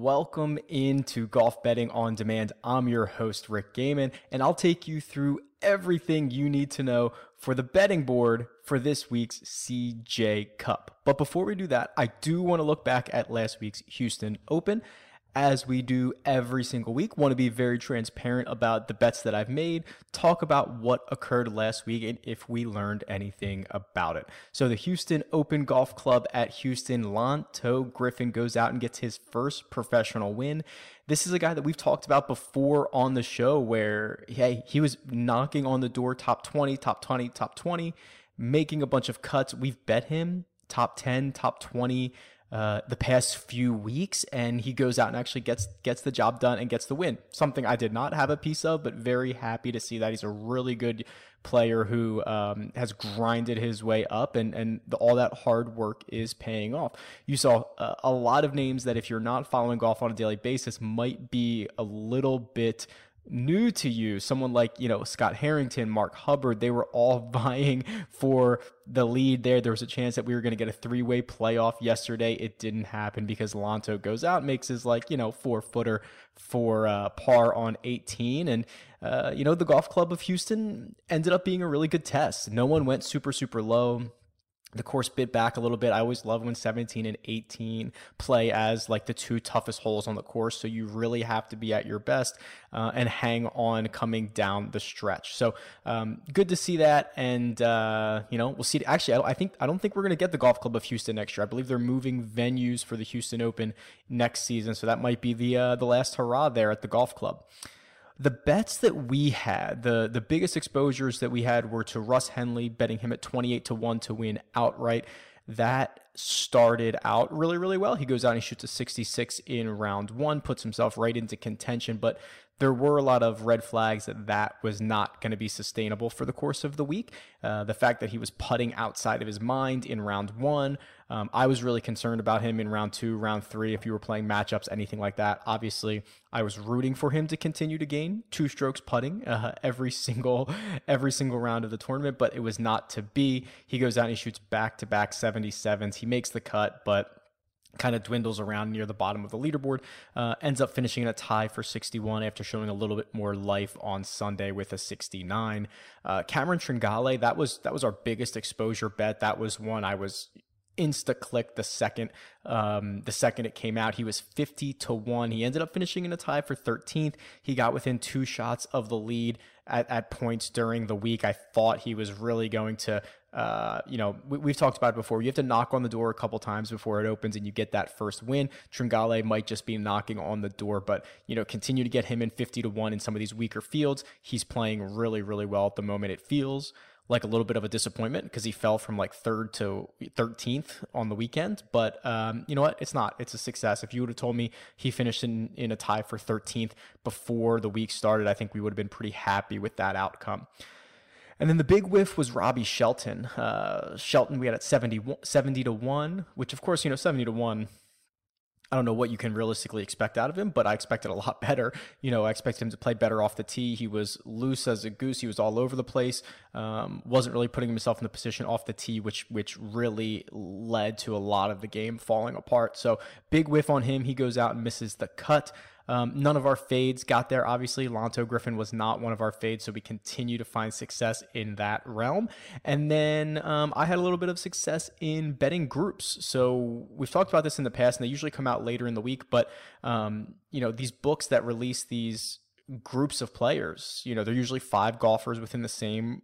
Welcome into Golf Betting on Demand. I'm your host, Rick Gehman, and I'll take you through everything you need to know for the betting board for this week's CJ Cup. But before we do that, I do want to look back at last week's Houston Open as we do every single week. Want to be very transparent about the bets that I've made, talk about what occurred last week and if we learned anything about it. So the Houston Open Golf Club at Houston, Lanto Griffin goes out and gets his first professional win. This is a guy that we've talked about before on the show where hey, he was knocking on the door top 20, top 20, top 20, making a bunch of cuts. We've bet him top 10, top 20 uh, the past few weeks, and he goes out and actually gets gets the job done and gets the win. Something I did not have a piece of, but very happy to see that he's a really good player who um, has grinded his way up, and and the, all that hard work is paying off. You saw uh, a lot of names that if you're not following golf on a daily basis might be a little bit new to you, someone like, you know, Scott Harrington, Mark Hubbard, they were all vying for the lead there. There was a chance that we were going to get a three way playoff yesterday. It didn't happen because Lanto goes out, makes his like, you know, four footer for uh, par on 18. And, uh, you know, the golf club of Houston ended up being a really good test. No one went super, super low the course bit back a little bit. I always love when 17 and 18 play as like the two toughest holes on the course. So you really have to be at your best uh, and hang on coming down the stretch. So um, good to see that. And, uh, you know, we'll see. Actually, I, think, I don't think we're going to get the Golf Club of Houston next year. I believe they're moving venues for the Houston Open next season. So that might be the, uh, the last hurrah there at the golf club the bets that we had, the the biggest exposures that we had were to Russ Henley, betting him at 28 to 1 to win outright. That started out really, really well. He goes out and he shoots a 66 in round one, puts himself right into contention, but there were a lot of red flags that that was not going to be sustainable for the course of the week. Uh, the fact that he was putting outside of his mind in round one, um, I was really concerned about him in round two, round three. If you were playing matchups, anything like that, obviously I was rooting for him to continue to gain two strokes putting uh, every single every single round of the tournament, but it was not to be. He goes out and he shoots back to back 77s. He makes the cut, but kind of dwindles around near the bottom of the leaderboard. Uh, ends up finishing in a tie for 61 after showing a little bit more life on Sunday with a 69. Uh, Cameron Tringale, that was that was our biggest exposure bet. That was one I was insta click the second um, the second it came out. He was 50 to 1. He ended up finishing in a tie for 13th. He got within two shots of the lead at, at points during the week. I thought he was really going to uh, you know, we, have talked about it before. You have to knock on the door a couple times before it opens and you get that first win. Tringale might just be knocking on the door, but, you know, continue to get him in 50 to 1 in some of these weaker fields. He's playing really, really well at the moment, it feels like a little bit of a disappointment because he fell from like third to 13th on the weekend. But um, you know what? It's not. It's a success. If you would have told me he finished in, in a tie for 13th before the week started, I think we would have been pretty happy with that outcome. And then the big whiff was Robbie Shelton. Uh, Shelton, we had at 70, 70 to 1, which of course, you know, 70 to 1 I don't know what you can realistically expect out of him, but I expected a lot better. You know, I expected him to play better off the tee. He was loose as a goose. He was all over the place. Um, wasn't really putting himself in the position off the tee, which which really led to a lot of the game falling apart. So big whiff on him. He goes out and misses the cut. Um, none of our fades got there. Obviously, Lanto Griffin was not one of our fades, so we continue to find success in that realm. And then um, I had a little bit of success in betting groups. So we've talked about this in the past, and they usually come out later in the week. But um, you know, these books that release these groups of players, you know, they're usually five golfers within the same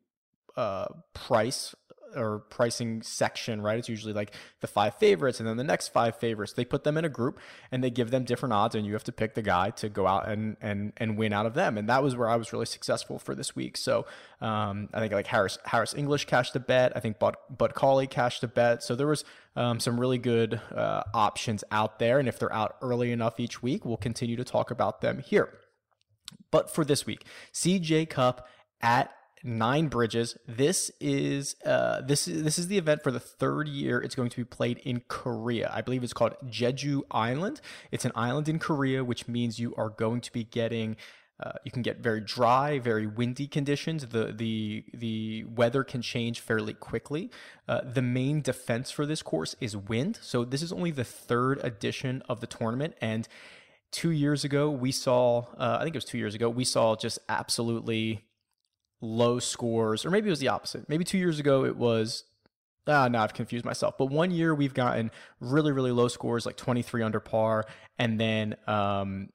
uh, price or pricing section, right? It's usually like the five favorites and then the next five favorites. They put them in a group and they give them different odds, and you have to pick the guy to go out and and and win out of them. And that was where I was really successful for this week. So um, I think like Harris Harris English cashed a bet. I think Bud Bud Cauley cashed a bet. So there was um, some really good uh, options out there, and if they're out early enough each week, we'll continue to talk about them here. But for this week, CJ Cup at nine bridges. This is uh, this is this is the event for the third year. It's going to be played in Korea. I believe it's called Jeju Island. It's an island in Korea, which means you are going to be getting. Uh, you can get very dry, very windy conditions. The the the weather can change fairly quickly. Uh, the main defense for this course is wind. So this is only the third edition of the tournament, and two years ago, we saw, uh, I think it was two years ago, we saw just absolutely low scores, or maybe it was the opposite. Maybe two years ago, it was, ah, now I've confused myself. But one year, we've gotten really, really low scores, like 23 under par. And then, um,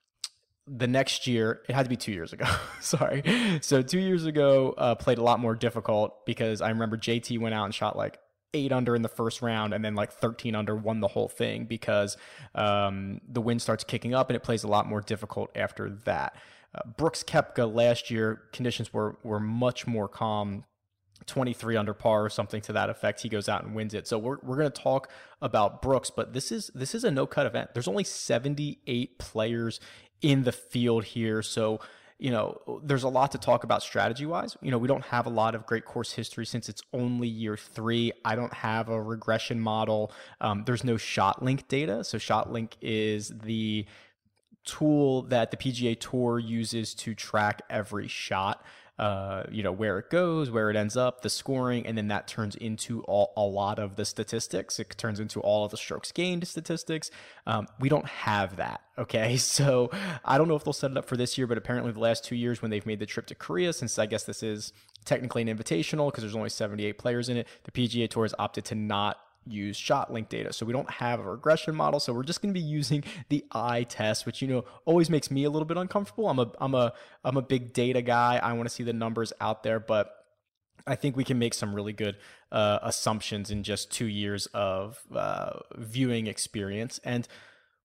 the next year, it had to be two years ago. Sorry. So, two years ago, uh, played a lot more difficult because I remember JT went out and shot like eight under in the first round and then like 13 under won the whole thing because um, the wind starts kicking up and it plays a lot more difficult after that. Uh, Brooks Koepka last year, conditions were, were much more calm. 23 under par or something to that effect. He goes out and wins it. So we're, we're going to talk about Brooks, but this is this is a no cut event. There's only 78 players in the field here. So you know, there's a lot to talk about strategy wise. You know, we don't have a lot of great course history since it's only year three. I don't have a regression model. Um, there's no shot link data. So, shot link is the tool that the PGA Tour uses to track every shot uh, you know, where it goes, where it ends up, the scoring, and then that turns into all, a lot of the statistics. It turns into all of the strokes gained statistics. Um, we don't have that. Okay. So I don't know if they'll set it up for this year, but apparently the last two years when they've made the trip to Korea, since I guess this is technically an invitational because there's only 78 players in it, the PGA Tour has opted to not use shot link data. So we don't have a regression model. So we're just going to be using the eye test, which you know always makes me a little bit uncomfortable. I'm a I'm a I'm a big data guy. I want to see the numbers out there, but I think we can make some really good uh, assumptions in just two years of uh, viewing experience. And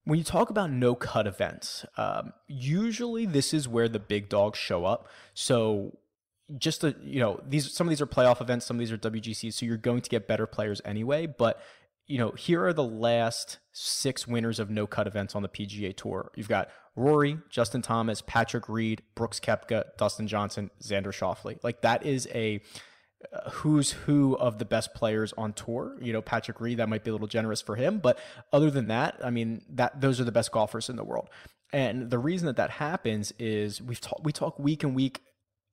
when you talk about no cut events, um, usually this is where the big dogs show up. So just to you know these some of these are playoff events some of these are wgcs so you're going to get better players anyway but you know here are the last six winners of no cut events on the pga tour. You've got rory justin thomas patrick reed brooks koepka dustin johnson xander schauffele. Like that is a uh, who's who of the best players on tour. You know patrick reed that might be a little generous for him but other than that i mean that those are the best golfers in the world. And the reason that that happens is we've talked we talk week and week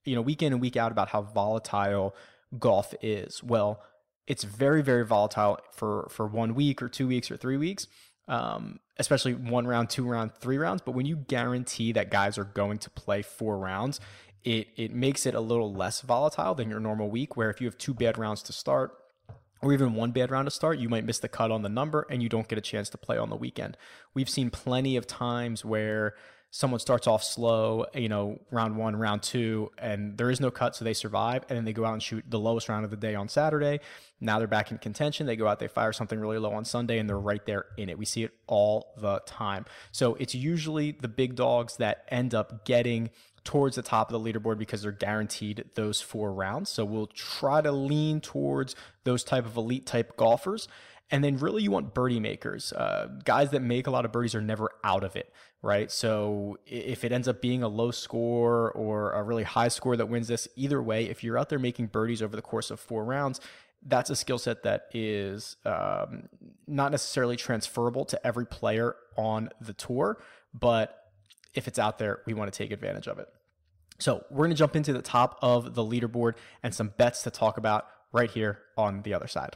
you know, week in and week out about how volatile golf is. Well, it's very, very volatile for for one week or two weeks or three weeks, um, especially one round, two round, three rounds. But when you guarantee that guys are going to play four rounds, it it makes it a little less volatile than your normal week. Where if you have two bad rounds to start, or even one bad round to start, you might miss the cut on the number and you don't get a chance to play on the weekend. We've seen plenty of times where someone starts off slow, you know, round one, round two, and there is no cut, so they survive, and then they go out and shoot the lowest round of the day on Saturday. Now they're back in contention. They go out, they fire something really low on Sunday, and they're right there in it. We see it all the time. So it's usually the big dogs that end up getting towards the top of the leaderboard because they're guaranteed those four rounds. So we'll try to lean towards those type of elite type golfers. And then really you want birdie makers. Uh, guys that make a lot of birdies are never out of it, right? So if it ends up being a low score or a really high score that wins this, either way, if you're out there making birdies over the course of four rounds, that's a skill set that is um, not necessarily transferable to every player on the tour, but if it's out there, we want to take advantage of it. So we're going to jump into the top of the leaderboard and some bets to talk about right here on the other side.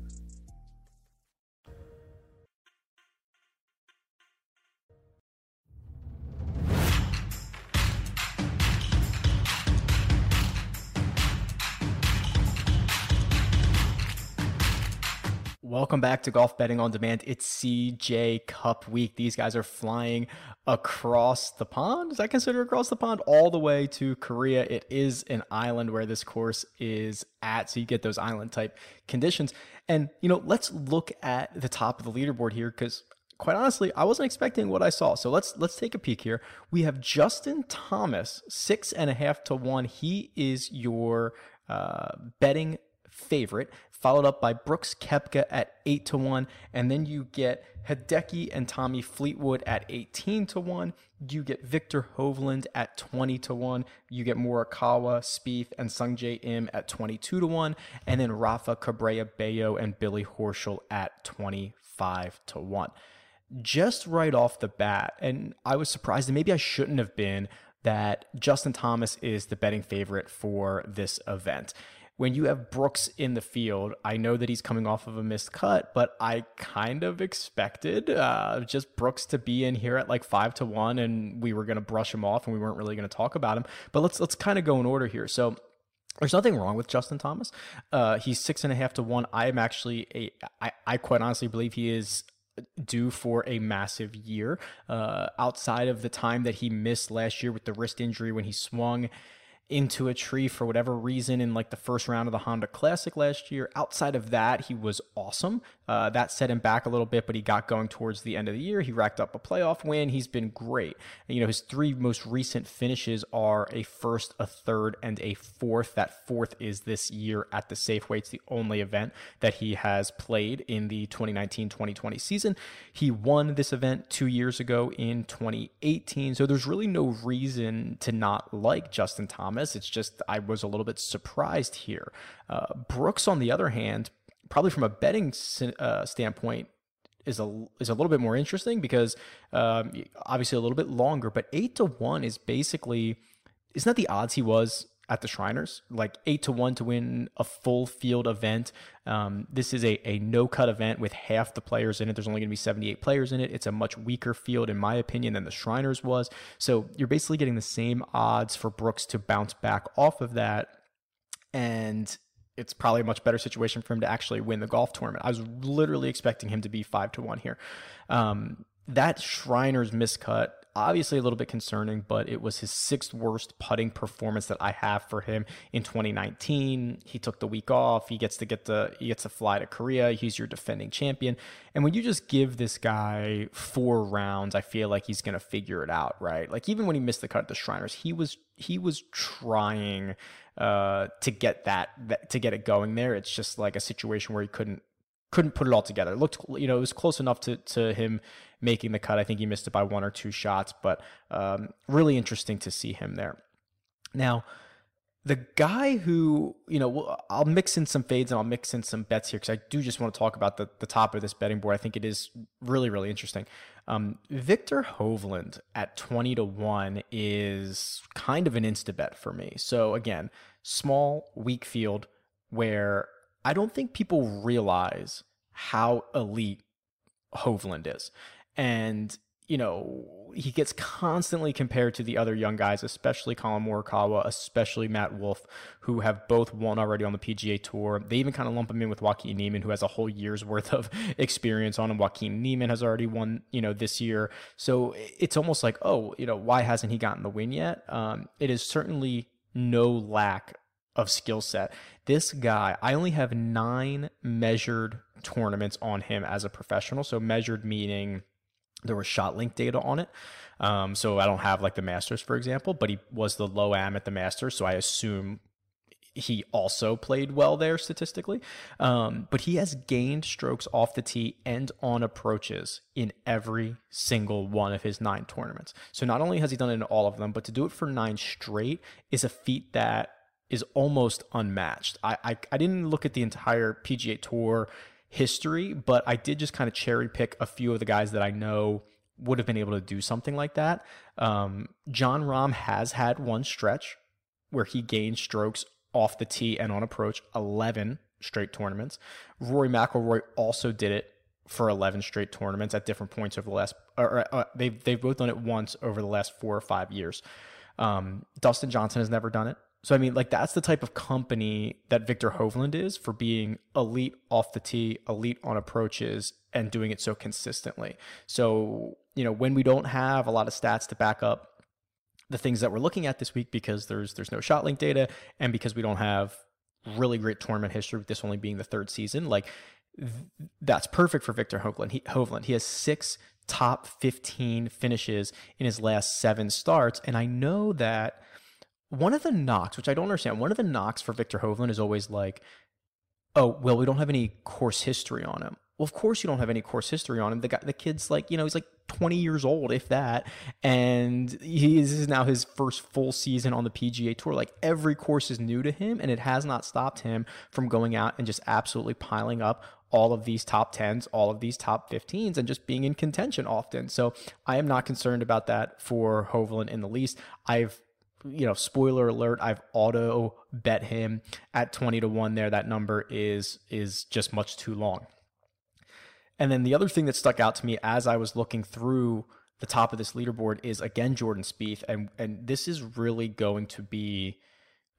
Welcome back to Golf Betting on Demand. It's CJ Cup week. These guys are flying across the pond. Is that considered across the pond? All the way to Korea. It is an island where this course is at. So you get those island type conditions. And, you know, let's look at the top of the leaderboard here because quite honestly, I wasn't expecting what I saw. So let's let's take a peek here. We have Justin Thomas, six and a half to one. He is your uh, betting favorite followed up by Brooks Koepka at 8 to 1, and then you get Hideki and Tommy Fleetwood at 18 to 1. You get Viktor Hovland at 20 to 1. You get Morikawa, Spieth, and Sungjae Im at 22 to 1, and then Rafa Cabrera Bello and Billy Horschel at 25 to 1. Just right off the bat, and I was surprised, and maybe I shouldn't have been, that Justin Thomas is the betting favorite for this event when you have Brooks in the field, I know that he's coming off of a missed cut, but I kind of expected uh, just Brooks to be in here at like five to one, and we were going to brush him off, and we weren't really going to talk about him. But let's let's kind of go in order here. So there's nothing wrong with Justin Thomas. Uh, he's six and a half to one. I am actually a. I, I quite honestly believe he is due for a massive year. Uh, outside of the time that he missed last year with the wrist injury when he swung into a tree for whatever reason in like the first round of the Honda Classic last year. Outside of that, he was awesome. Uh, that set him back a little bit, but he got going towards the end of the year. He racked up a playoff win. He's been great. You know, his three most recent finishes are a first, a third, and a fourth. That fourth is this year at the Safeway. It's the only event that he has played in the 2019 2020 season. He won this event two years ago in 2018. So there's really no reason to not like Justin Thomas. It's just I was a little bit surprised here. Uh, Brooks, on the other hand, probably from a betting uh, standpoint is a is a little bit more interesting because um, obviously a little bit longer, but eight to one is basically isn't that the odds he was at the Shriners? Like eight to one to win a full field event. Um, this is a, a no cut event with half the players in it. There's only going to be 78 players in it. It's a much weaker field, in my opinion, than the Shriners was. So you're basically getting the same odds for Brooks to bounce back off of that. And it's probably a much better situation for him to actually win the golf tournament. I was literally expecting him to be five to one here. Um, that Shriner's miscut, obviously a little bit concerning, but it was his sixth worst putting performance that I have for him in 2019. He took the week off. He gets to get the he gets to fly to Korea. He's your defending champion. And when you just give this guy four rounds, I feel like he's gonna figure it out, right? Like even when he missed the cut at the Shriners, he was he was trying uh, to get that, that to get it going there. It's just like a situation where he couldn't couldn't put it all together. It looked, you know, it was close enough to to him making the cut. I think he missed it by one or two shots, but um, really interesting to see him there. Now, the guy who, you know, I'll mix in some fades and I'll mix in some bets here because I do just want to talk about the, the top of this betting board. I think it is really, really interesting. Um, Viktor Hovland at 20 to 1 is kind of an insta bet for me. So, again, small, weak field where I don't think people realize how elite Hovland is. And you know, he gets constantly compared to the other young guys, especially Collin Morikawa, especially Matt Wolff, who have both won already on the PGA Tour. They even kind of lump him in with Joaquin Niemann, who has a whole year's worth of experience on him. Joaquin Niemann has already won, you know, this year. So it's almost like, oh, you know, why hasn't he gotten the win yet? Um, it is certainly no lack of skill set. This guy, I only have nine measured tournaments on him as a professional. So measured meaning there was shot link data on it. Um, so I don't have like the Masters, for example, but he was the low am at the Masters. So I assume he also played well there statistically. Um, but he has gained strokes off the tee and on approaches in every single one of his nine tournaments. So not only has he done it in all of them, but to do it for nine straight is a feat that is almost unmatched. I, I, I didn't look at the entire PGA Tour history, but I did just kind of cherry pick a few of the guys that I know would have been able to do something like that. Um, Jon Rahm has had one stretch where he gained strokes off the tee and on approach 11 straight tournaments. Rory McIlroy also did it for 11 straight tournaments at different points over the last or, uh, they've they've both done it once over the last 4 or 5 years. Um, Dustin Johnson has never done it. So I mean, like that's the type of company that Viktor Hovland is for being elite off the tee, elite on approaches, and doing it so consistently. So you know, when we don't have a lot of stats to back up the things that we're looking at this week because there's there's no shot link data and because we don't have really great tournament history with this only being the third season, like th- that's perfect for Viktor Hovland. He, Hovland. He has six top 15 finishes in his last seven starts, and I know that one of the knocks, which I don't understand, one of the knocks for Viktor Hovland is always like, oh, well, we don't have any course history on him. Well, of course you don't have any course history on him. The guy, the kid's like, you know, he's like 20 years old, if that, and he is, this is now his first full season on the PGA Tour. Like every course is new to him, and it has not stopped him from going out and just absolutely piling up all of these top 10s, all of these top 15s, and just being in contention often. So I am not concerned about that for Hovland in the least. I've you know, spoiler alert, I've auto bet him at 20 to 1 there. That number is is just much too long. And then the other thing that stuck out to me as I was looking through the top of this leaderboard is again Jordan Spieth and and this is really going to be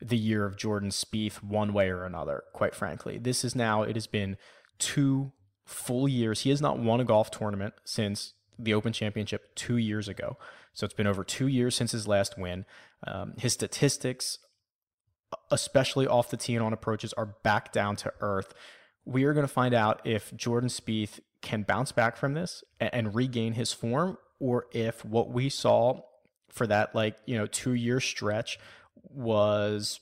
the year of Jordan Spieth one way or another, quite frankly. This is now it has been two full years. He has not won a golf tournament since the Open Championship 2 years ago. So it's been over 2 years since his last win. Um, his statistics, especially off the tee and on approaches, are back down to earth. We are going to find out if Jordan Spieth can bounce back from this and, and regain his form, or if what we saw for that like you know two year stretch was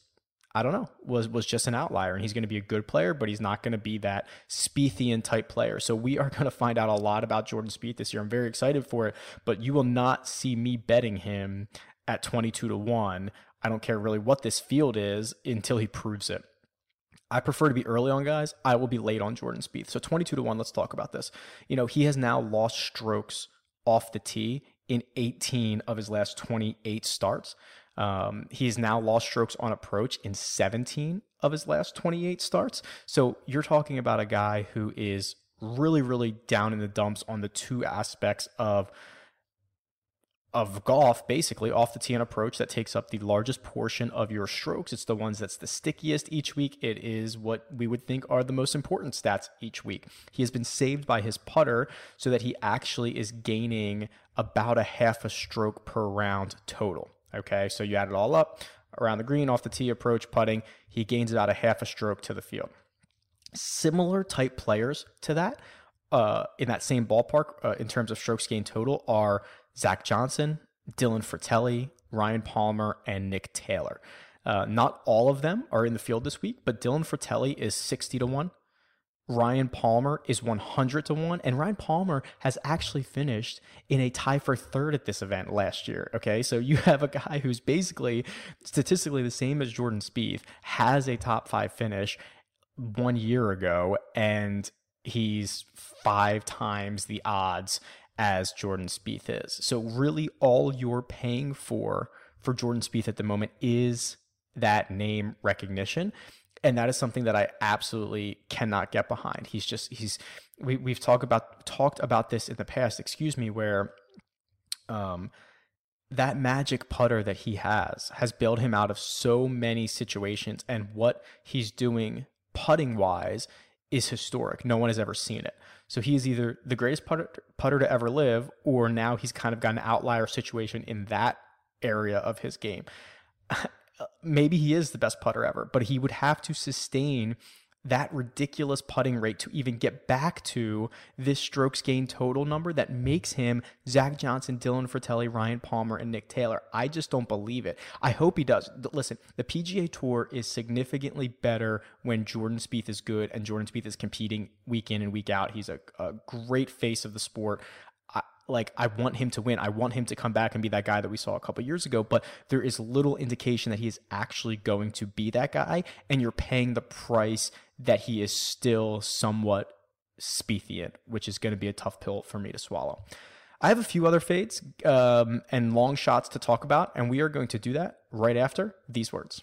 I don't know, was was just an outlier, and he's going to be a good player, but he's not going to be that Spiethian type player. So we are going to find out a lot about Jordan Spieth this year. I'm very excited for it, but you will not see me betting him at 22 to 1. I don't care really what this field is until he proves it. I prefer to be early on guys. I will be late on Jordan Spieth. So 22 to 1, let's talk about this. You know, he has now lost strokes off the tee in 18 of his last 28 starts. Um, he's now lost strokes on approach in 17 of his last 28 starts. So you're talking about a guy who is really, really down in the dumps on the two aspects of of golf, basically off the tee and approach, that takes up the largest portion of your strokes. It's the ones that's the stickiest each week. It is what we would think are the most important stats each week. He has been saved by his putter so that he actually is gaining about a half a stroke per round total. Okay, so you add it all up around the green, off the tee, approach, putting, he gains about a half a stroke to the field. Similar type players to that, uh, in that same ballpark uh, in terms of strokes gained total, are Zach Johnson, Dylan Frittelli, Ryan Palmer, and Nick Taylor. Uh, not all of them are in the field this week, but Dylan Frittelli is 60 to 1. Ryan Palmer is 100 to 1 and Ryan Palmer has actually finished in a tie for third at this event last year, okay? So you have a guy who's basically statistically the same as Jordan Spieth, has a top 5 finish 1 year ago and he's 5 times the odds as Jordan Spieth is. So really all you're paying for for Jordan Spieth at the moment is that name recognition and that is something that I absolutely cannot get behind. He's just he's we we've talked about talked about this in the past, excuse me, where um that magic putter that he has has bailed him out of so many situations and what he's doing putting wise is historic. No one has ever seen it. So he is either the greatest putter, putter to ever live or now he's kind of got an outlier situation in that area of his game. Uh, maybe he is the best putter ever, but he would have to sustain that ridiculous putting rate to even get back to this strokes gain total number that makes him Zach Johnson, Dylan Frittelli, Ryan Palmer, and Nick Taylor. I just don't believe it. I hope he does. Listen, the PGA Tour is significantly better when Jordan Spieth is good and Jordan Spieth is competing week in and week out. He's a, a great face of the sport like I want him to win. I want him to come back and be that guy that we saw a couple years ago, but there is little indication that he is actually going to be that guy and you're paying the price that he is still somewhat Spiethian, which is going to be a tough pill for me to swallow. I have a few other fades um, and long shots to talk about, and we are going to do that right after these words.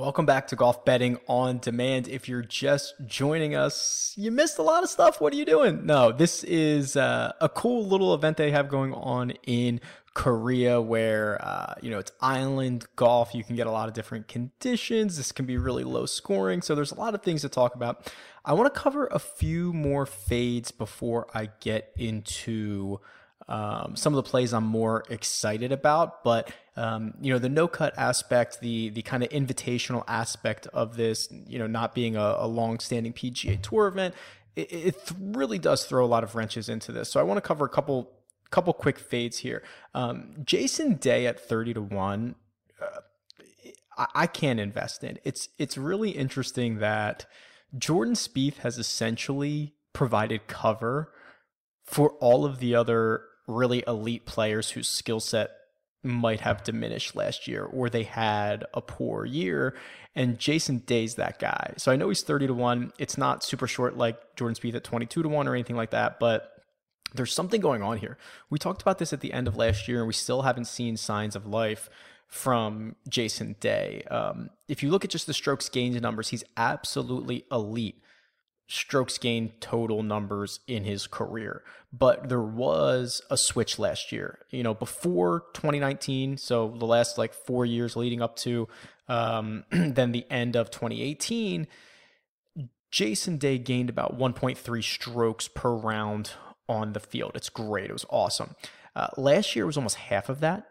Welcome back to Golf Betting on Demand. If you're just joining us, you missed a lot of stuff. What are you doing? No, this is uh, a cool little event they have going on in Korea where, uh, you know, it's island golf. You can get a lot of different conditions. This can be really low scoring. So there's a lot of things to talk about. I want to cover a few more fades before I get into um, some of the plays I'm more excited about, but um, you know the no cut aspect, the the kind of invitational aspect of this, you know, not being a, a long standing PGA Tour event, it, it, really does throw a lot of wrenches into this. So I want to cover a couple couple quick fades here. Um, Jason Day at thirty to one. Uh, I, I can't invest in. It's it's really interesting that Jordan Spieth has essentially provided cover for all of the other really elite players whose skill set might have diminished last year or they had a poor year and Jason Day's that guy. So I know he's 30 to 1. It's not super short like Jordan Spieth at 22 to 1 or anything like that, but there's something going on here. We talked about this at the end of last year and we still haven't seen signs of life from Jason Day. Um, if you look at just the strokes gained numbers, he's absolutely elite strokes gained total numbers in his career. But there was a switch last year. You know, before 2019, so the last like four years leading up to um, then the end of 2018, Jason Day gained about 1.3 strokes per round on the field. It's great. It was awesome. Uh, last year was almost half of that,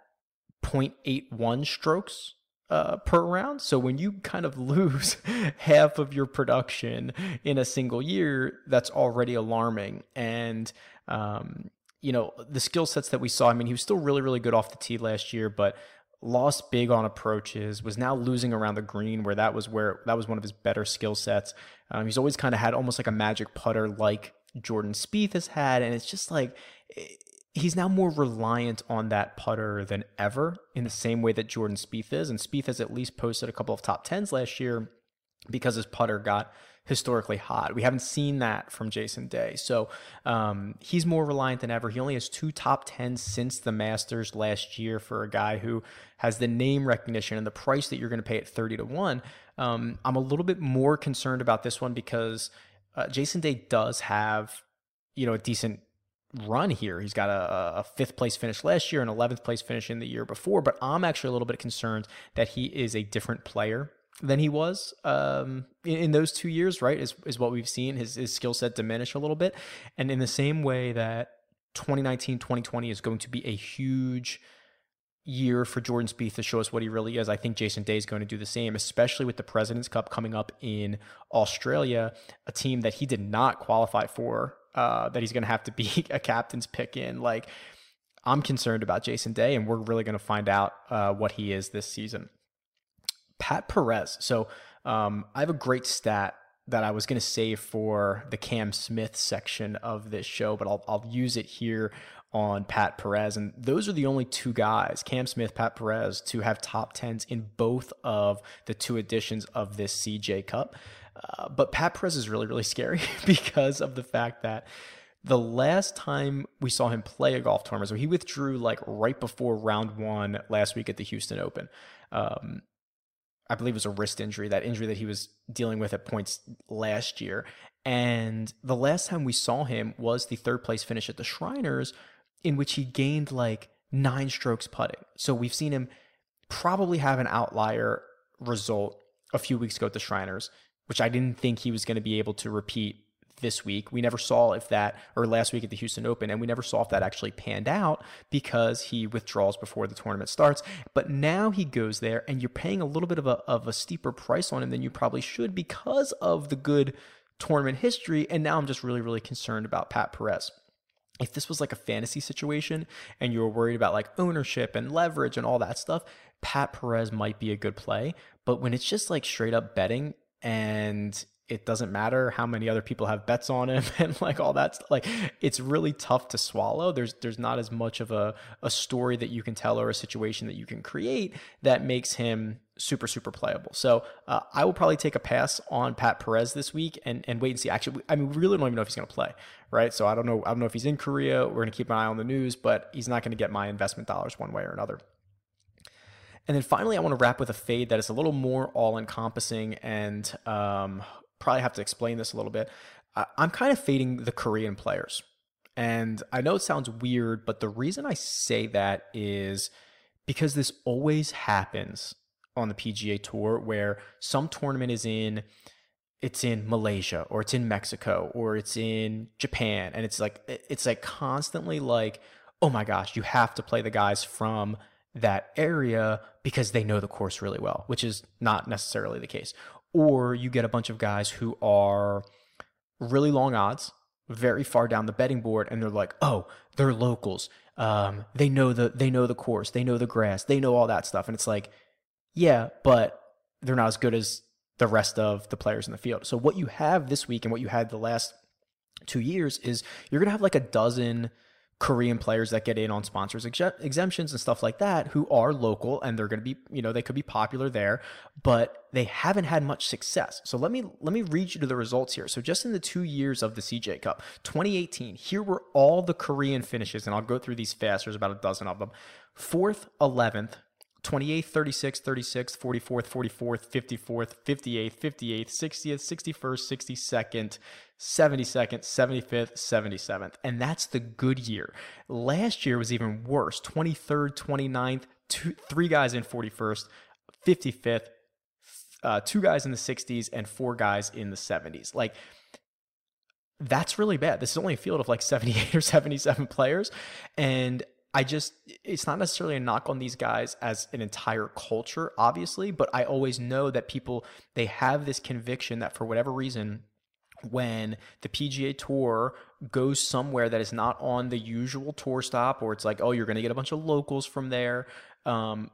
0.81 strokes uh, per round. So when you kind of lose half of your production in a single year, that's already alarming. And, um, you know, the skill sets that we saw, I mean, he was still really, really good off the tee last year, but lost big on approaches, was now losing around the green where that was where that was one of his better skill sets. Um, he's always kind of had almost like a magic putter like Jordan Spieth has had. And it's just like, he's now more reliant on that putter than ever in the same way that Jordan Spieth is. And Spieth has at least posted a couple of top tens last year. because his putter got historically hot. We haven't seen that from Jason Day. So um, he's more reliant than ever. He only has two top 10s since the Masters last year for a guy who has the name recognition and the price that you're going to pay at 30 to 1. Um, I'm a little bit more concerned about this one because uh, Jason Day does have, you know, a decent run here. He's got a, a, fifth place finish last year and 11th place finish in the year before, but I'm actually a little bit concerned that he is a different player than he was um, in, in, those two years, right? Is, is what we've seen his, his skill set diminish a little bit. And in the same way that 2019, 2020 is going to be a huge year for Jordan Spieth to show us what he really is. I think Jason Day is going to do the same, especially with the President's Cup coming up in Australia, a team that he did not qualify for, uh, that he's going to have to be a captain's pick in. Like, I'm concerned about Jason Day, and we're really going to find out uh, what he is this season. Pat Perez. So um, I have a great stat that I was going to save for the Cam Smith section of this show, but I'll, I'll use it here on Pat Perez. And those are the only two guys, Cam Smith, Pat Perez, to have top tens in both of the two editions of this CJ Cup. Uh, but Pat Perez is really, really scary because of the fact that the last time we saw him play a golf tournament, so he withdrew like right before round one last week at the Houston Open. Um, I believe it was a wrist injury, that injury that he was dealing with at points last year. And the last time we saw him was the third place finish at the Shriners, in which he gained like nine strokes putting. So we've seen him probably have an outlier result a few weeks ago at the Shriners, which I didn't think he was going to be able to repeat this week. We never saw if that, or last week at the Houston Open, and we never saw if that actually panned out because he withdraws before the tournament starts. But now he goes there, and you're paying a little bit of a, of a steeper price on him than you probably should because of the good tournament history. And now I'm just really, really concerned about Pat Perez. If this was like a fantasy situation and you were worried about like ownership and leverage and all that stuff, Pat Perez might be a good play. But when it's just like straight up betting and it doesn't matter how many other people have bets on him and like all that like it's really tough to swallow. There's there's not as much of a, a story that you can tell or a situation that you can create that makes him super super playable. So uh, i will probably take a pass on pat perez this week and and wait and see. Actually i mean we really don't even know if he's going to play right? So i don't know i don't know if he's in korea. We're going to keep an eye on the news but he's not going to get my investment dollars one way or another and then finally, I want to wrap with a fade that is a little more all encompassing and um, probably have to explain this a little bit. I'm kind of fading the Korean players. And I know it sounds weird, but the reason I say that is because this always happens on the PGA Tour where some tournament is in it's in Malaysia or it's in Mexico or it's in Japan and it's like it's like constantly like oh my gosh, you have to play the guys from that area because they know the course really well, which is not necessarily the case or you get a bunch of guys who are really long odds, very far down the betting board, and they're like, oh, they're locals. Um, they know the they know the course, they know the grass, they know all that stuff, and it's like, yeah, but they're not as good as the rest of the players in the field. So what you have this week and what you had the last two years is you're gonna have like a dozen Korean players that get in on sponsors ex- exemptions and stuff like that who are local and they're going to be, you know, they could be popular there, but they haven't had much success. So let me let me read you to the results here. So just in the 2 years of the CJ Cup, 2018, here were all the Korean finishes and I'll go through these fast. There's about a dozen of them. 4th, 11th, 28th, 36th, 36th, 44th, 44th, 54th, 58th, 58th, 60th, 61st, 62nd, 72nd, 75th, 77th. And that's the good year. Last year was even worse 23rd, 29th, two, three guys in 41st, 55th, uh, two guys in the 60s, and four guys in the 70s. Like, that's really bad. This is only a field of like 78 or 77 players. And I just, it's not necessarily a knock on these guys as an entire culture, obviously, but I always know that people, they have this conviction that for whatever reason, when the PGA Tour goes somewhere that is not on the usual tour stop, or it's like, oh, you're going to get a bunch of locals from there, um,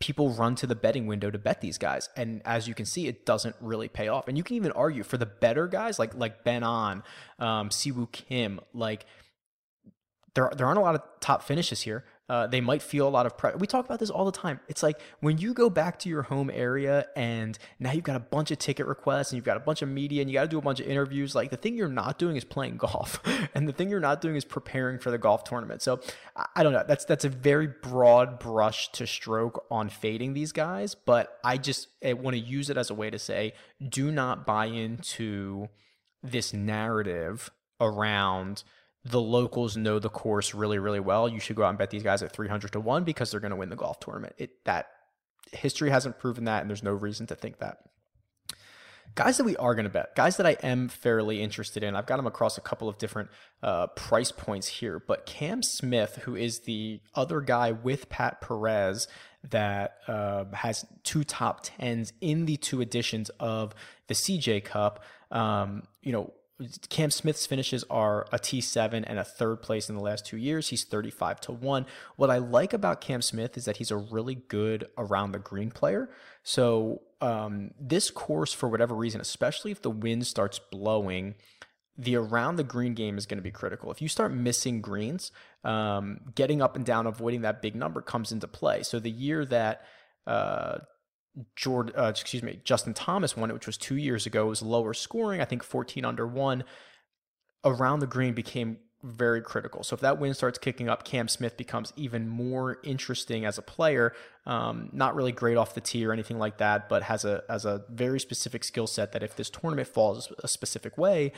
people run to the betting window to bet these guys. And as you can see, it doesn't really pay off. And you can even argue for the better guys like like Ben An um, Siwoo Kim, like there there aren't a lot of top finishes here. Uh, they might feel a lot of pressure. We talk about this all the time. It's like when you go back to your home area and now you've got a bunch of ticket requests and you've got a bunch of media and you got to do a bunch of interviews. Like the thing you're not doing is playing golf, and the thing you're not doing is preparing for the golf tournament. So I, don't know. That's that's a very broad brush to stroke on fading these guys, but I just want to use it as a way to say, do not buy into this narrative around the locals know the course really, really well. You should go out and bet these guys at 300 to 1 because they're going to win the golf tournament. It that history hasn't proven that and there's no reason to think that. Guys that we are going to bet, guys that I am fairly interested in. I've got them across a couple of different uh, price points here, but Cam Smith, who is the other guy with Pat Perez that uh, has two top tens in the two editions of the CJ Cup. Um, you know, Cam Smith's finishes are a T7 and a third place in the last two years. He's 35 to 1. What I like about Cam Smith is that he's a really good around the green player. So, um, this course, for whatever reason, especially if the wind starts blowing, the around the green game is going to be critical. If you start missing greens, um, getting up and down, avoiding that big number comes into play. So, the year that uh, Jordan, uh, excuse me, Justin Thomas won it, which was two years ago. It was lower scoring, I think 14 under one. Around the green became very critical. So if that wind starts kicking up, Cam Smith becomes even more interesting as a player. Um, not really great off the tee or anything like that, but has a has a very specific skill set that if this tournament falls a specific way,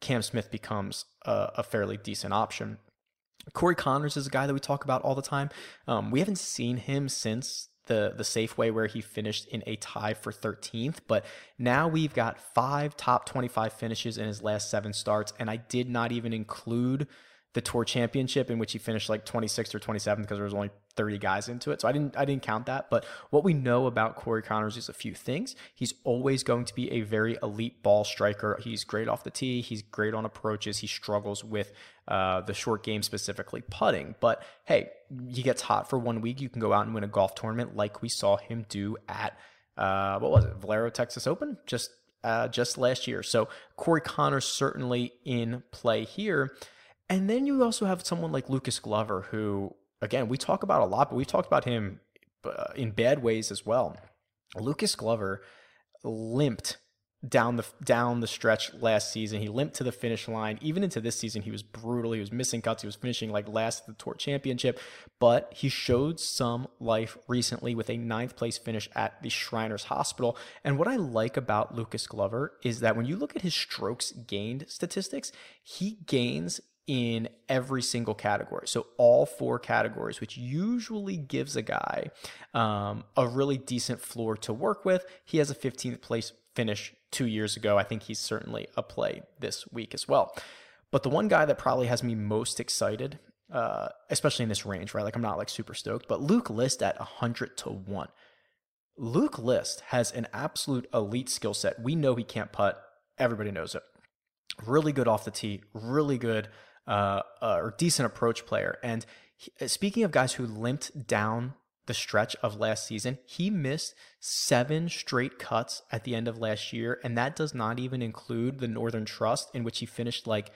Cam Smith becomes a, a fairly decent option. Corey Conners is a guy that we talk about all the time. Um, we haven't seen him since the the Safeway where he finished in a tie for 13th. But now we've got five top 25 finishes in his last seven starts, and I did not even include the tour championship in which he finished like 26th or 27th because there was only 30 guys into it. So I didn't I didn't count that. But what we know about Corey Conners is a few things. He's always going to be a very elite ball striker. He's great off the tee. He's great on approaches. He struggles with uh, the short game, specifically putting. But hey, he gets hot for one week. You can go out and win a golf tournament like we saw him do at uh, what was it, Valero Texas Open, just uh, just last year. So Corey Conners certainly in play here. And then you also have someone like Lucas Glover, who, again, we talk about a lot, but we've talked about him uh, in bad ways as well. Lucas Glover limped down the down the stretch last season. He limped to the finish line. Even into this season, he was brutal. He was missing cuts. He was finishing like last at the Tour Championship, but he showed some life recently with a ninth place finish at the Shriners Hospital. And what I like about Lucas Glover is that when you look at his strokes gained statistics, he gains in every single category. So all four categories, which usually gives a guy um, a really decent floor to work with. He has a 15th place finish two years ago. I think he's certainly a play this week as well. But the one guy that probably has me most excited, uh, especially in this range, right? Like I'm not like super stoked, but Luke List at 100 to 1. Luke List has an absolute elite skill set. We know he can't putt. Everybody knows it. Really good off the tee, really good uh, uh, or decent approach player. And he, uh, speaking of guys who limped down the stretch of last season, he missed seven straight cuts at the end of last year. And that does not even include the Northern Trust, in which he finished like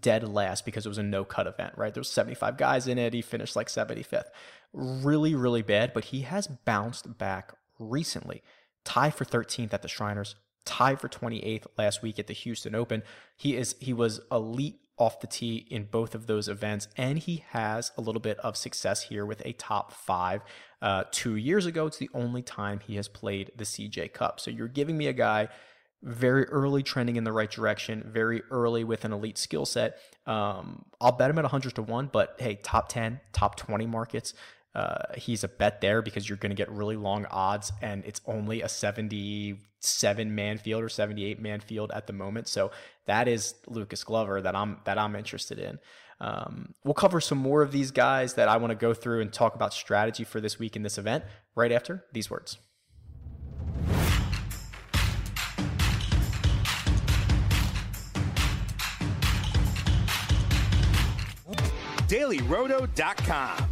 dead last because it was a no cut event, right? There was 75 guys in it. He finished like 75th. Really, really bad, but he has bounced back recently. Tie for 13th at the Shriners, tied for 28th last week at the Houston Open. He is he was elite off the tee in both of those events, and he has a little bit of success here with a top five. Uh, two years ago, it's the only time he has played the CJ Cup. So you're giving me a guy very early trending in the right direction, very early with an elite skill set. Um, I'll bet him at 100 to 1, but hey, top 10, top 20 markets. Uh, he's a bet there because you're going to get really long odds, and it's only a 77 man field or 78 man field at the moment. So that is Lucas Glover that I'm that I'm interested in. Um, we'll cover some more of these guys that I want to go through and talk about strategy for this week in this event right after these words. DailyRoto.com.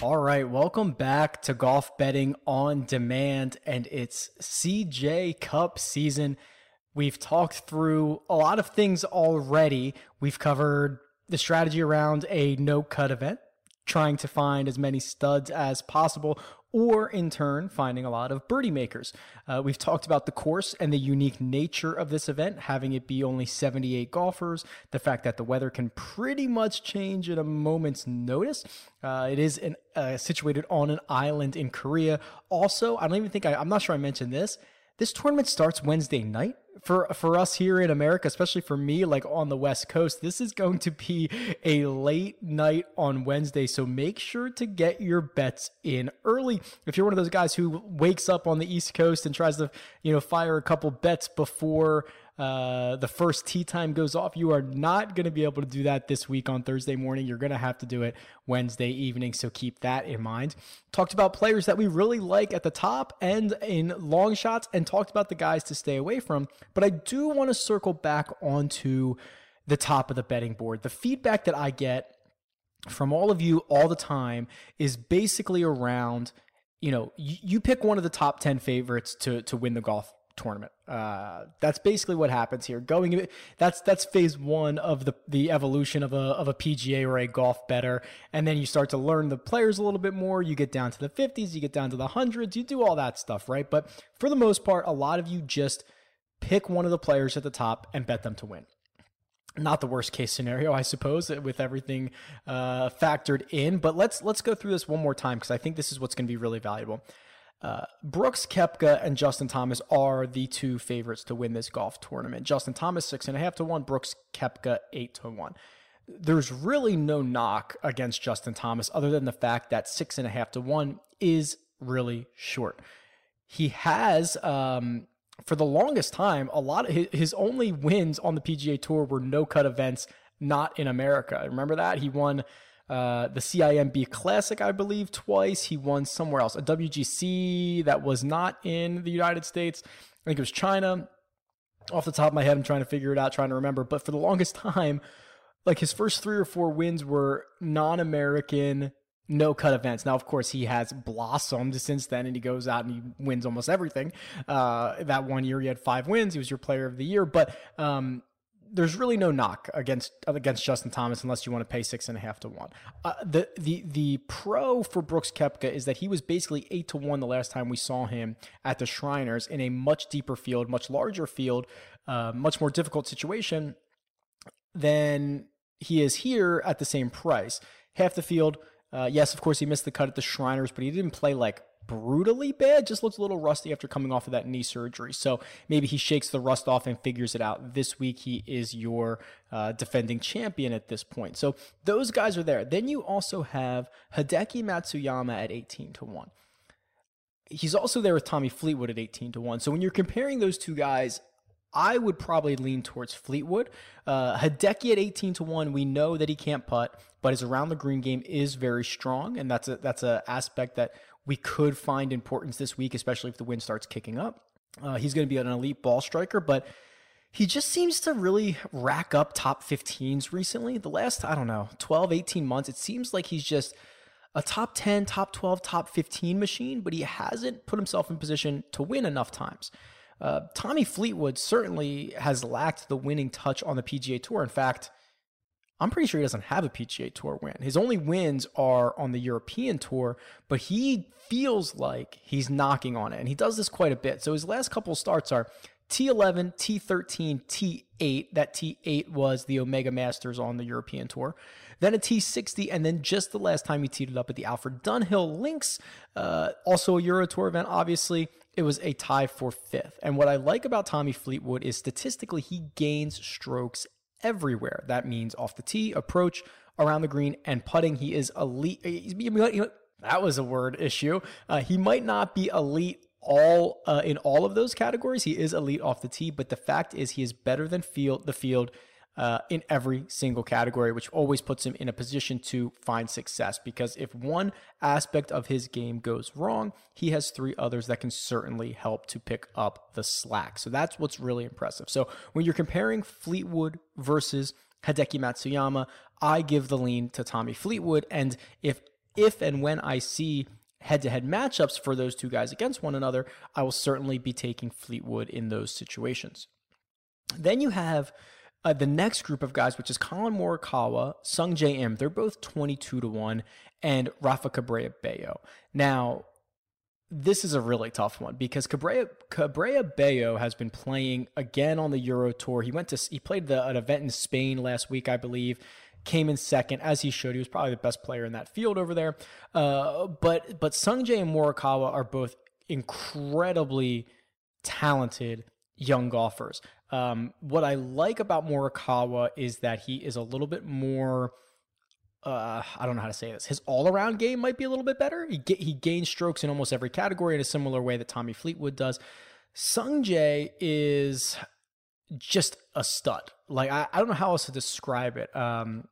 All right, welcome back to Golf Betting on Demand, and it's CJ Cup season. We've talked through a lot of things already. We've covered the strategy around a no cut event, trying to find as many studs as possible, or in turn, finding a lot of birdie makers. Uh, we've talked about the course and the unique nature of this event, having it be only 78 golfers, the fact that the weather can pretty much change at a moment's notice. Uh, it is in, uh, situated on an island in Korea. Also, I don't even think I, I'm not sure I mentioned this. This tournament starts Wednesday night for for us here in America, especially for me, like on the West Coast. This is going to be a late night on Wednesday, so make sure to get your bets in early. If you're one of those guys who wakes up on the East Coast and tries to, you know, fire a couple bets before uh, the first tee time goes off. You are not going to be able to do that this week on Thursday morning. You're going to have to do it Wednesday evening. So keep that in mind. Talked about players that we really like at the top and in long shots, and talked about the guys to stay away from. But I do want to circle back onto the top of the betting board. The feedback that I get from all of you all the time is basically around you know you, you pick one of the top 10 favorites to to win the golf tournament. Uh, that's basically what happens here. Going that's that's phase one of the the evolution of a of a PGA or a golf bettor, and then you start to learn the players a little bit more. You get down to the fifties, you get down to the hundreds, you do all that stuff, right? But for the most part, a lot of you just pick one of the players at the top and bet them to win not the worst case scenario, I suppose, with everything uh, factored in. But let's let's go through this one more time because I think this is what's going to be really valuable. Uh, Brooks Koepka and Justin Thomas are the two favorites to win this golf tournament. Justin Thomas six and a half to one, Brooks Koepka eight to one. There's really no knock against Justin Thomas other than the fact that six and a half to one is really short. He has, um, for the longest time, a lot of his, his only wins on the PGA Tour were no cut events, not in America. Remember that he won uh, the CIMB Classic, I believe, twice. He won somewhere else, a WGC that was not in the United States. I think it was China. Off the top of my head, I'm trying to figure it out, trying to remember. But for the longest time, like his first three or four wins were non American, no cut events. Now, of course, he has blossomed since then and he goes out and he wins almost everything. Uh, that one year, he had five wins. He was your player of the year. But um, there's really no knock against against Justin Thomas unless you want to pay six and a half to one. Uh, the the the pro for Brooks Koepka is that he was basically eight to one the last time we saw him at the Shriners in a much deeper field, much larger field, uh, much more difficult situation than he is here at the same price. Half the field. Uh, yes, of course, he missed the cut at the Shriners, but he didn't play like brutally bad, just looks a little rusty after coming off of that knee surgery. So maybe he shakes the rust off and figures it out. This week, he is your uh, defending champion at this point. So those guys are there. Then you also have Hideki Matsuyama at 18 to 1. He's also there with Tommy Fleetwood at 18 to 1. So when you're comparing those two guys, I would probably lean towards Fleetwood. Uh, Hideki at 18 to 1, we know that he can't putt, but his around the green game is very strong. And that's a, that's an aspect that we could find importance this week, especially if the wind starts kicking up. Uh, he's going to be an elite ball striker, but he just seems to really rack up top 15s recently. The last, I don't know, 12, 18 months, it seems like he's just a top 10, top 12, top 15 machine, but he hasn't put himself in position to win enough times. Uh, Tommy Fleetwood certainly has lacked the winning touch on the PGA Tour. In fact, I'm pretty sure he doesn't have a PGA Tour win. His only wins are on the European Tour, but he feels like he's knocking on it, and he does this quite a bit. So his last couple starts are T11, T13, T8. That T8 was the Omega Masters on the European Tour. Then a T60, and then just the last time he teed it up at the Alfred Dunhill Links, uh, also a Euro Tour event, obviously. It was a tie for fifth. And what I like about Tommy Fleetwood is statistically, he gains strokes everywhere. That means off the tee, approach, around the green, and putting. He is elite. That was a word issue. Uh, he might not be elite all uh, in all of those categories. He is elite off the tee, but the fact is he is better than field the field uh, in every single category, which always puts him in a position to find success. Because if one aspect of his game goes wrong, he has three others that can certainly help to pick up the slack. So that's what's really impressive. So when you're comparing Fleetwood versus Hideki Matsuyama, I give the lean to Tommy Fleetwood. And if if and when I see head to head matchups for those two guys against one another, I will certainly be taking Fleetwood in those situations. Then you have uh, the next group of guys, which is Collin Morikawa, Sungjae Im. They're both 22 to 1, and Rafa Cabrera Bello. Now, this is a really tough one because Cabrera, Cabrera Bello has been playing again on the Euro Tour. He went to he played the, an event in Spain last week, I believe came in second as he should. He was probably the best player in that field over there. Uh, but but Sungjae and Morikawa are both incredibly talented young golfers. Um, what I like about Morikawa is that he is a little bit more. Uh, I don't know how to say this. His all-around game might be a little bit better. He get, he gains strokes in almost every category in a similar way that Tommy Fleetwood does. Sungjae is just a stud. Like I, I don't know how else to describe it. Um,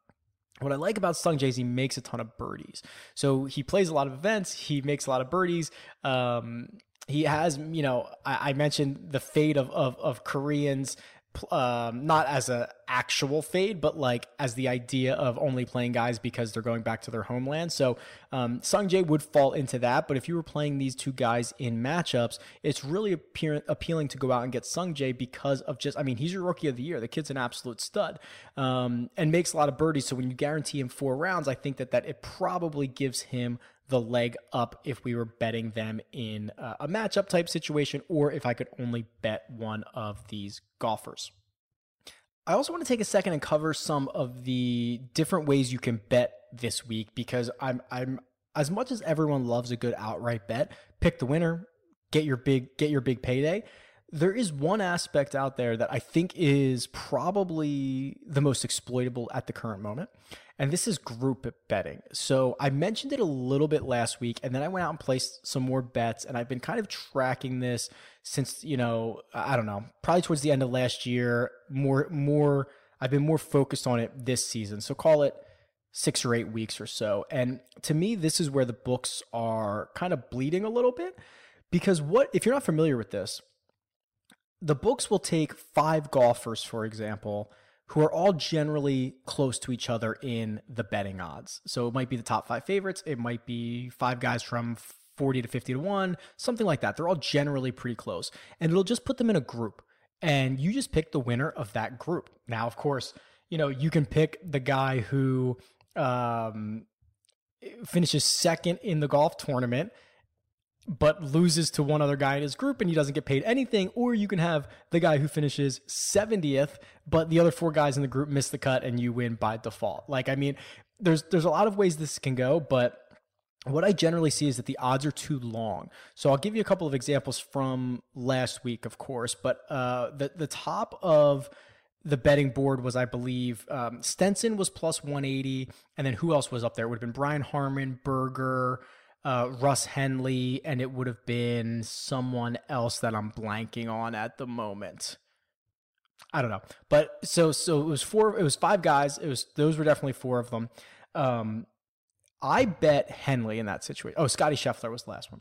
what I like about Sung Jae is he makes a ton of birdies. So he plays a lot of events. He makes a lot of birdies. Um, he has, you know, I, I mentioned the fate of, of, of Koreans um, not as a actual fade, but like as the idea of only playing guys because they're going back to their homeland. So um, Sung Jae would fall into that. But if you were playing these two guys in matchups, it's really appear- appealing to go out and get Sung Jae because of just, I mean, he's your rookie of the year. The kid's an absolute stud um, and makes a lot of birdies. So when you guarantee him four rounds, I think that that it probably gives him the leg up if we were betting them in uh, a matchup type situation or if I could only bet one of these golfers. I also want to take a second and cover some of the different ways you can bet this week because I'm I'm as much as everyone loves a good outright bet, pick the winner, get your big get your big payday there is one aspect out there that I think is probably the most exploitable at the current moment, and this is group betting. So I mentioned it a little bit last week, and then I went out and placed some more bets, and I've been kind of tracking this since you know I don't know, probably towards the end of last year. More, more, I've been more focused on it this season. So call it six or eight weeks or so. And to me, this is where the books are kind of bleeding a little bit because what if you're not familiar with this? The books will take five golfers, for example, who are all generally close to each other in the betting odds. So it might be the top five favorites. It might be five guys from 40 to 50 to 1, something like that. They're all generally pretty close. And it'll just put them in a group. And you just pick the winner of that group. Now, of course, you know, you can pick the guy who um, finishes second in the golf tournament but loses to one other guy in his group and he doesn't get paid anything. Or you can have the guy who finishes 70th, but the other four guys in the group miss the cut and you win by default. Like, I mean, there's there's a lot of ways this can go, but what I generally see is that the odds are too long. So I'll give you a couple of examples from last week, of course, but uh, the the top of the betting board was, I believe, um, Stenson was plus 180, and then who else was up there? It would have been Brian Harman, Berger, uh, Russ Henley, and it would have been someone else that I'm blanking on at the moment. I don't know, but so so it was four. It was five guys. It was those were definitely four of them. Um, I bet Henley in that situation. Oh, Scotty Scheffler was the last one.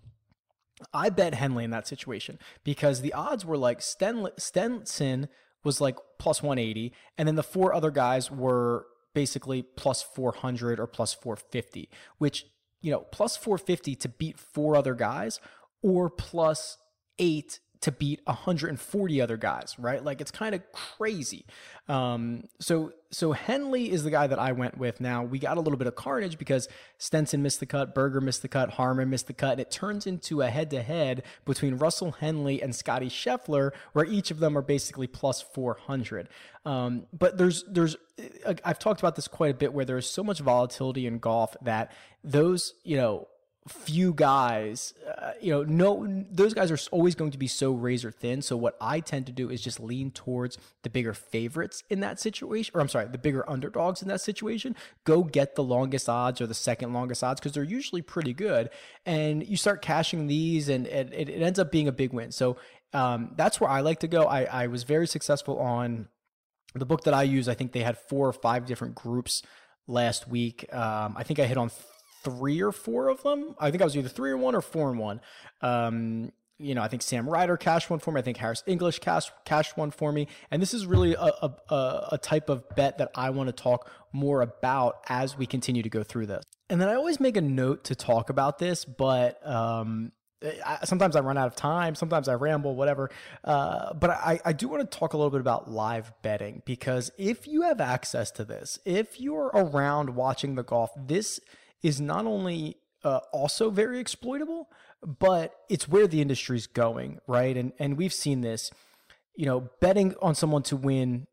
I bet Henley in that situation because the odds were like Sten, Stenson was like plus 180, and then the four other guys were basically plus 400 or plus 450, which you know, plus 450 to beat four other guys or plus eight to beat 140 other guys, right? Like it's kind of crazy. Um, so so Henley is the guy that I went with. Now we got a little bit of carnage because Stenson missed the cut, Berger missed the cut, Harman missed the cut, and it turns into a head-to-head between Russell Henley and Scotty Scheffler, where each of them are basically plus 400. Um, but there's there's I've talked about this quite a bit, where there's so much volatility in golf that those you know few guys, uh, you know, no, those guys are always going to be so razor thin. So what I tend to do is just lean towards the bigger favorites in that situation, or I'm sorry, the bigger underdogs in that situation. Go get the longest odds or the second longest odds because they're usually pretty good, and you start cashing these, and, it, it ends up being a big win. So um, that's where I like to go. I, I was very successful on the book that I use. I think they had four or five different groups last week. Um, I think I hit on three or four of them. I think I was either three or one or four and one. Um, you know, I think Sam Ryder cashed one for me. I think Harris English cashed cashed one for me. And this is really a, a, a type of bet that I want to talk more about as we continue to go through this. And then I always make a note to talk about this, but um, I, sometimes I run out of time. Sometimes I ramble, whatever. Uh, but I, I do want to talk a little bit about live betting because if you have access to this, if you're around watching the golf, this is not only uh, also very exploitable, but it's where the industry's going, right? And and we've seen this, you know, betting on someone to win.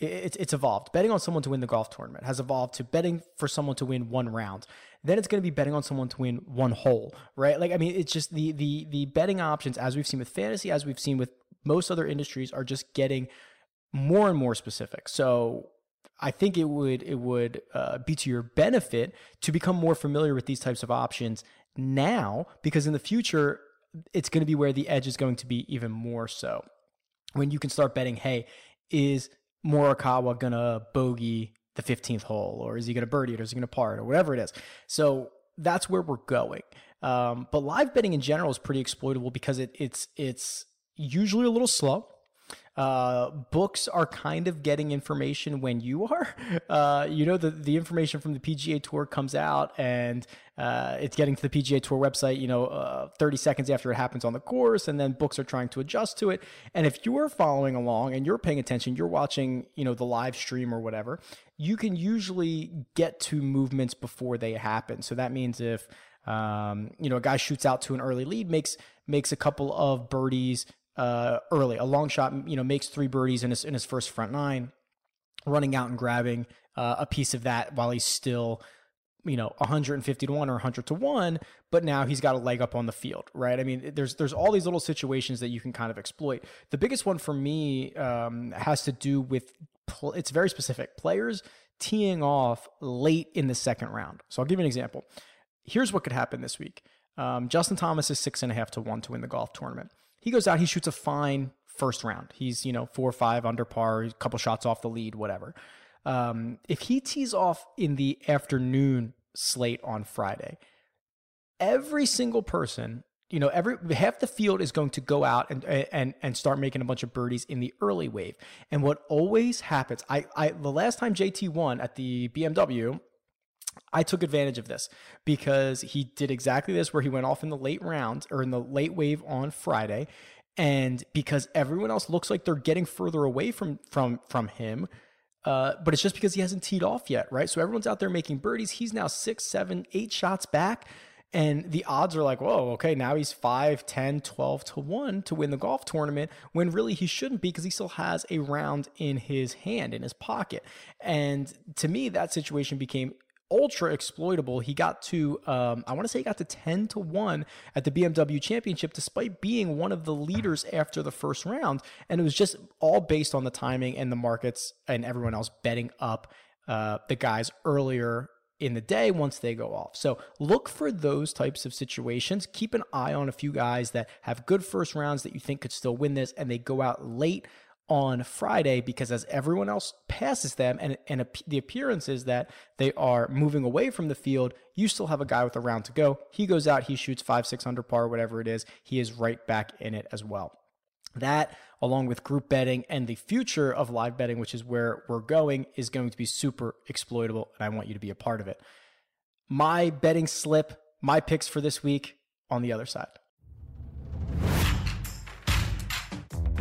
It's it's evolved. Betting on someone to win the golf tournament has evolved to betting for someone to win one round. Then it's going to be betting on someone to win one hole, right? Like I mean, it's just the the the betting options as we've seen with fantasy, as we've seen with most other industries, are just getting more and more specific. So I think it would it would uh, be to your benefit to become more familiar with these types of options now, because in the future it's going to be where the edge is going to be even more so. When you can start betting, hey, is Morikawa gonna bogey the 15th hole, or is he gonna birdie it, or is he gonna par it, or whatever it is. So that's where we're going. Um, but live betting in general is pretty exploitable because it, it's it's usually a little slow. Uh, books are kind of getting information when you are. Uh, you know, the, the information from the PGA Tour comes out and uh, it's getting to the PGA Tour website, you know, uh, 30 seconds after it happens on the course, and then books are trying to adjust to it. And if you're following along and you're paying attention, you're watching, you know, the live stream or whatever, you can usually get to movements before they happen. So that means if um, you know, a guy shoots out to an early lead, makes makes a couple of birdies, uh, early. A long shot, you know, makes three birdies in his in his first front nine, running out and grabbing uh, a piece of that while he's still, you know, 150 to one or 100 to one. But now he's got a leg up on the field, right? I mean, there's there's all these little situations that you can kind of exploit. The biggest one for me um, has to do with pl- it's very specific players teeing off late in the second round. So I'll give you an example. Here's what could happen this week. Um, Justin Thomas is six and a half to one to win the golf tournament. He goes out, he shoots a fine first round. He's, you know, four or five under par, a couple shots off the lead, whatever. Um, if he tees off in the afternoon slate on Friday, every single person, you know, every half the field is going to go out and and and start making a bunch of birdies in the early wave. And what always happens, I I the last time JT won at the BMW, I took advantage of this because he did exactly this where he went off in the late round or in the late wave on Friday and because everyone else looks like they're getting further away from from from him uh, but it's just because he hasn't teed off yet, right? So everyone's out there making birdies. He's now six, seven, eight shots back. And the odds are like, whoa, okay, now he's 5, 10, 12 to 1 to win the golf tournament when really he shouldn't be because he still has a round in his hand, in his pocket. And to me, that situation became ultra exploitable. He got to, um, I want to say he got to 10 to 1 at the BMW Championship, despite being one of the leaders after the first round. And it was just all based on the timing and the markets and everyone else betting up uh, the guys earlier in the day once they go off. So look for those types of situations. Keep an eye on a few guys that have good first rounds that you think could still win this and they go out late on Friday because as everyone else passes them and, and the appearance is that they are moving away from the field, you still have a guy with a round to go. He goes out, he shoots five, six under par, whatever it is. He is right back in it as well. That, along with group betting and the future of live betting, which is where we're going, is going to be super exploitable, and I want you to be a part of it. My betting slip, my picks for this week on the other side.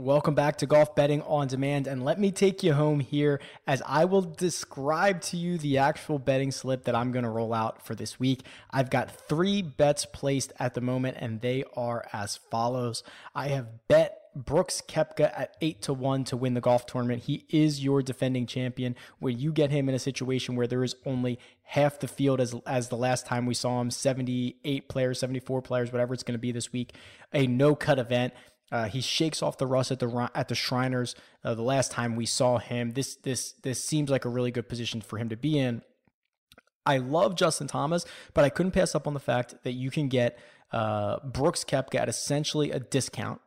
Welcome back to Golf Betting on Demand, and let me take you home here as I will describe to you the actual betting slip that I'm going to roll out for this week. I've got three bets placed at the moment, and they are as follows. I have bet Brooks Koepka at eight to one to win the golf tournament. He is your defending champion. Where you get him in a situation where there is only half the field as as the last time we saw him, 78 players, 74 players, whatever it's going to be this week, a no cut event. Uh, he shakes off the rust at the at the Shriners. Uh, the last time we saw him, this this this seems like a really good position for him to be in. I love Justin Thomas, but I couldn't pass up on the fact that you can get uh, Brooks Koepka at essentially a discount.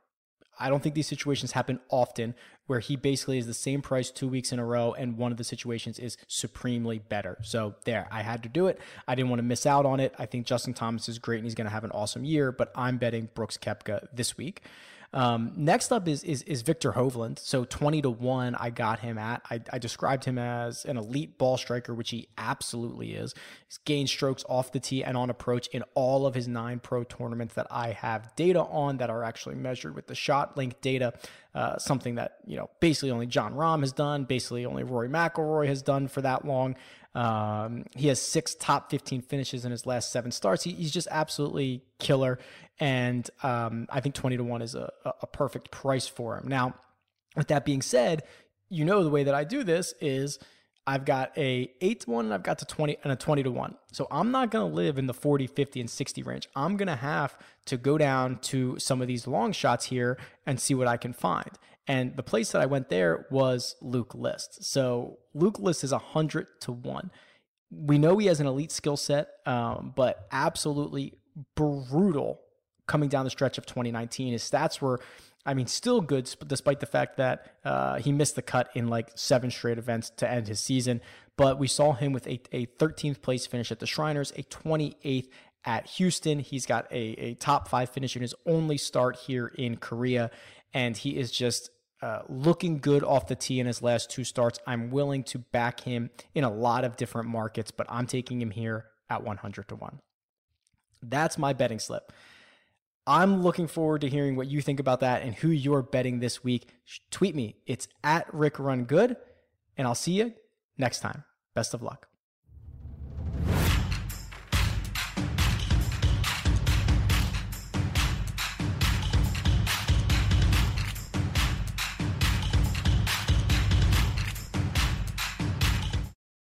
I don't think these situations happen often where he basically is the same price two weeks in a row, and one of the situations is supremely better. So, there, I had to do it. I didn't want to miss out on it. I think Justin Thomas is great and he's going to have an awesome year, but I'm betting Brooks Koepka this week. Um, next up is, is is Viktor Hovland. So twenty to one, I got him at. I, I described him as an elite ball striker, which he absolutely is. He's gained strokes off the tee and on approach in all of his nine pro tournaments that I have data on that are actually measured with the ShotLink data. Uh, something that you know basically only Jon Rahm has done, basically only Rory McIlroy has done for that long. Um, he has six top 15 finishes in his last seven starts. He, he's just absolutely killer. And um, I think 20 to 1 is a, a perfect price for him. Now, with that being said, you know the way that I do this is I've got a 8 to 1 and I've got to 20 and a 20 to 1. So I'm not going to live in the 40, 50 and 60 range. I'm going to have to go down to some of these long shots here and see what I can find. And the place that I went there was Luke List. So Luke List is a 100 to 1. We know he has an elite skill set, um, but absolutely brutal coming down the stretch of 2019. His stats were, I mean, still good, despite the fact that uh, he missed the cut in like seven straight events to end his season. But we saw him with a, a 13th place finish at the Shriners, a 28th at Houston. He's got a, a top five finish in his only start here in Korea. And he is just uh, looking good off the tee in his last two starts. I'm willing to back him in a lot of different markets, but I'm taking him here at 100 to 1. That's my betting slip. I'm looking forward to hearing what you think about that and who you're betting this week. Tweet me. It's at Rick Run Good, and I'll see you next time. Best of luck.